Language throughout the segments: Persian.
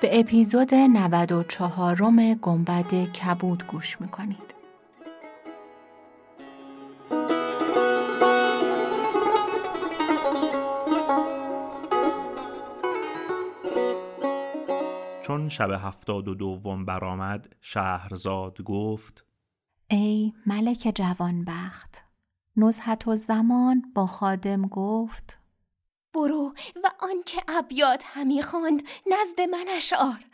به اپیزود 94 روم گنبد کبود گوش می‌کنید. چون شب هفتاد و دوم برآمد شهرزاد گفت ای ملک جوانبخت نزهت و زمان با خادم گفت برو و آنکه ابیات همی خواند نزد من اشعار.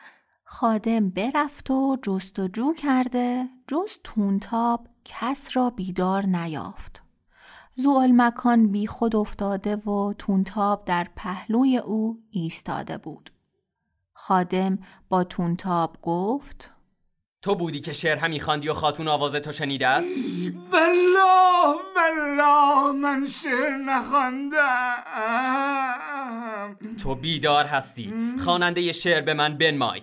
خادم برفت و جستجو کرده جز تونتاب کس را بیدار نیافت. زوال مکان بی خود افتاده و تونتاب در پهلوی او ایستاده بود. خادم با تونتاب گفت تو بودی که شعر همی خواندی و خاتون آواز تو شنیده است؟ والله والله من شعر نخواندم. تو بیدار هستی. خواننده شعر به من بنمای.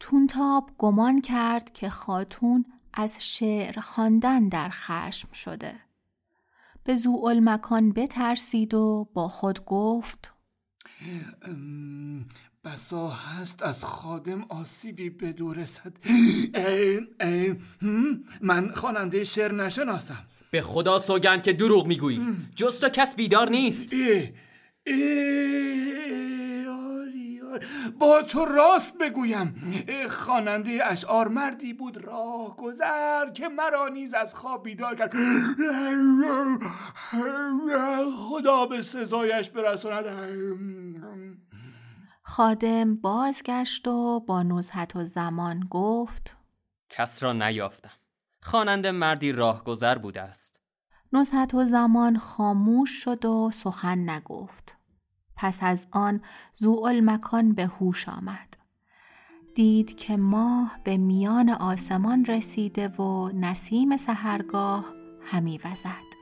تونتاب گمان کرد که خاتون از شعر خواندن در خشم شده. به زوال مکان بترسید و با خود گفت بسا هست از خادم آسیبی بدو رسد. من خواننده شعر نشناسم. به خدا سوگند که دروغ می‌گویی. جز تو کس بیدار نیست. ای ای آری. با تو راست بگویم. خواننده اشعار مردی بود راه گذر که مرا نیز از خواب بیدار کرد. خدا به سزایش برساند. خادم بازگشت و با نزهت و زمان گفت کس را نیافتم. خواننده مردی راهگذر بوده است. نزهت و زمان خاموش شد و سخن نگفت. پس از آن زوال مکان به هوش آمد. دید که ماه به میان آسمان رسیده و نسیم سهرگاه همی وزد.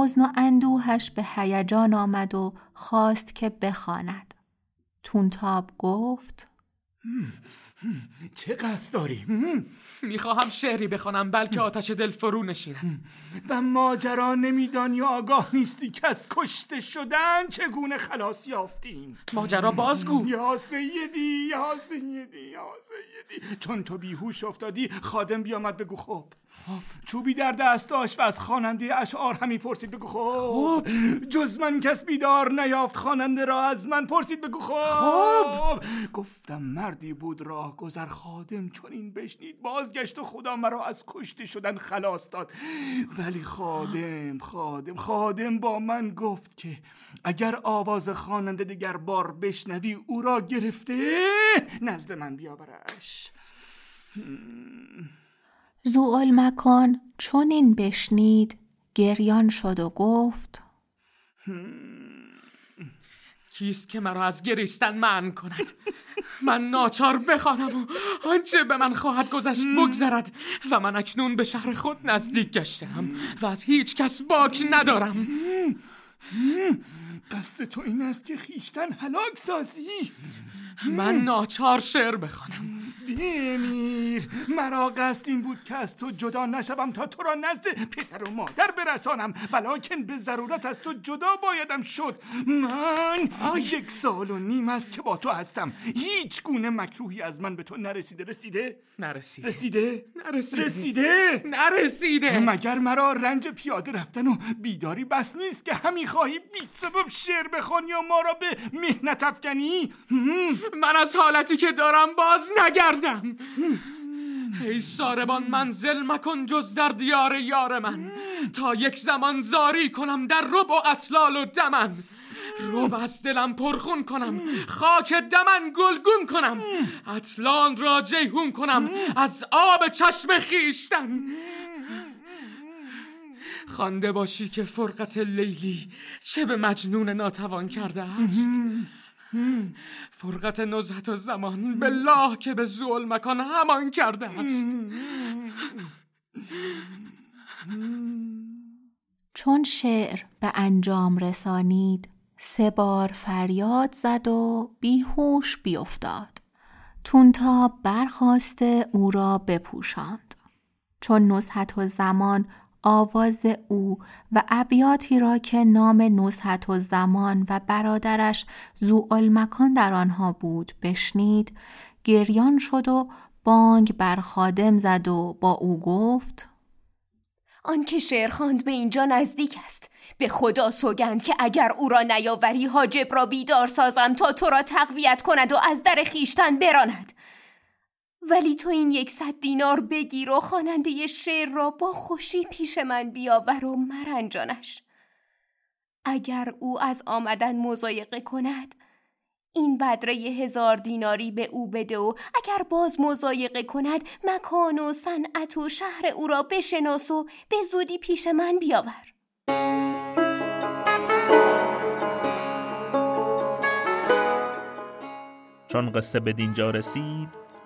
حزن و اندوهش به هیجان آمد و خواست که بخواند. تونتاب گفت چه قصد داری؟ می‌خواهم شعری بخوانم بلکه آتش دل فرو نشیند. و ماجرا نمیدانی و آگاه نیستی. که از کشته شدن چگونه خلاص یافتیم؟ ماجرا بازگو. یا سیدی یا سیدی یا سیدی. چون تو بیهوش افتادی خادم بیامد بگو خب. چوبی در دست داشت و از خواننده اشعار همی پرسید بگو خب. جز من کس بیدار نیافت خواننده را از من پرسید بگو خب. گفتم مردی بود راه گذر خادم چون این بشنید. بازگشت و خدا مرا از کشته شدن خلاص داد. ولی خادم خادم خادم با من گفت که اگر آواز خواننده دیگر بار بشنوی او را گرفته نزد من بیاورش. زوال مکان چون این بشنید. گریان شد و گفت کیست که مرا از گریستن من کند؟ من ناچار بخوانم و آنچه به من خواهد گذشت بگذرد و من اکنون به شهر خود نزدیک گشتم و از هیچ کس باک ندارم. قصد تو این است که خیشتن هلاک سازی. من ناچار شعر بخوانم. بمیر. مرا قصد این بود که از تو جدا نشوم تا تو را نزد پدر و مادر برسانم. ولیکن به ضرورت از تو جدا بایدم شد. من یک سال و نیم است که با تو هستم. هیچ گونه مکروهی از من به تو نرسیده. رسیده؟ نرسیده. رسیده؟ نرسیده. رسیده؟ نرسیده. مگر مرا رنج پیاده رفتن و بیداری بس نیست که همی خواهی بی سبب شعر بخوانی یا ما را به مهنت افکنی؟ من از حالتی که دارم باز نگردم ای ساربان منزل مکن جز در دیار یار من. تا یک زمان زاری کنم در رب و اطلال و دمن. رب از دلم پرخون کنم خاک دمن گلگون کنم. اطلال را جیهون کنم از آب چشم خیشتن. خوانده باشی که فرقت لیلی چه به مجنون ناتوان کرده است. فرقت نزهت و زمان بالله که به زول مکان همان کرده است. چون شعر به انجام رسانید سه بار فریاد زد و بیهوش بیافتاد تونتاب برخواسته او را بپوشاند. چون نزهت و زمان آواز او و ابیاتی را که نام نزهت و زمان و برادرش مکان در آنها بود بشنید گریان شد و بانگ بر خادم زد و با او گفت آنکه شعر خواند به اینجا نزدیک است. به خدا سوگند که اگر او را نیاوری حاجب را بیدار سازم تا تو را تقویت کند و از در خیشتن براند. ولی تو این یکصد دینار بگیر و خواننده شعر را با خوشی پیش من بیاور و مرنجانش. اگر او از آمدن مزایقه کند این بدره هزار دیناری به او بده و اگر باز مزایقه کند مکان و صنعت و شهر او را بشناس و به زودی پیش من بیاور. چون قصه به دینجا رسید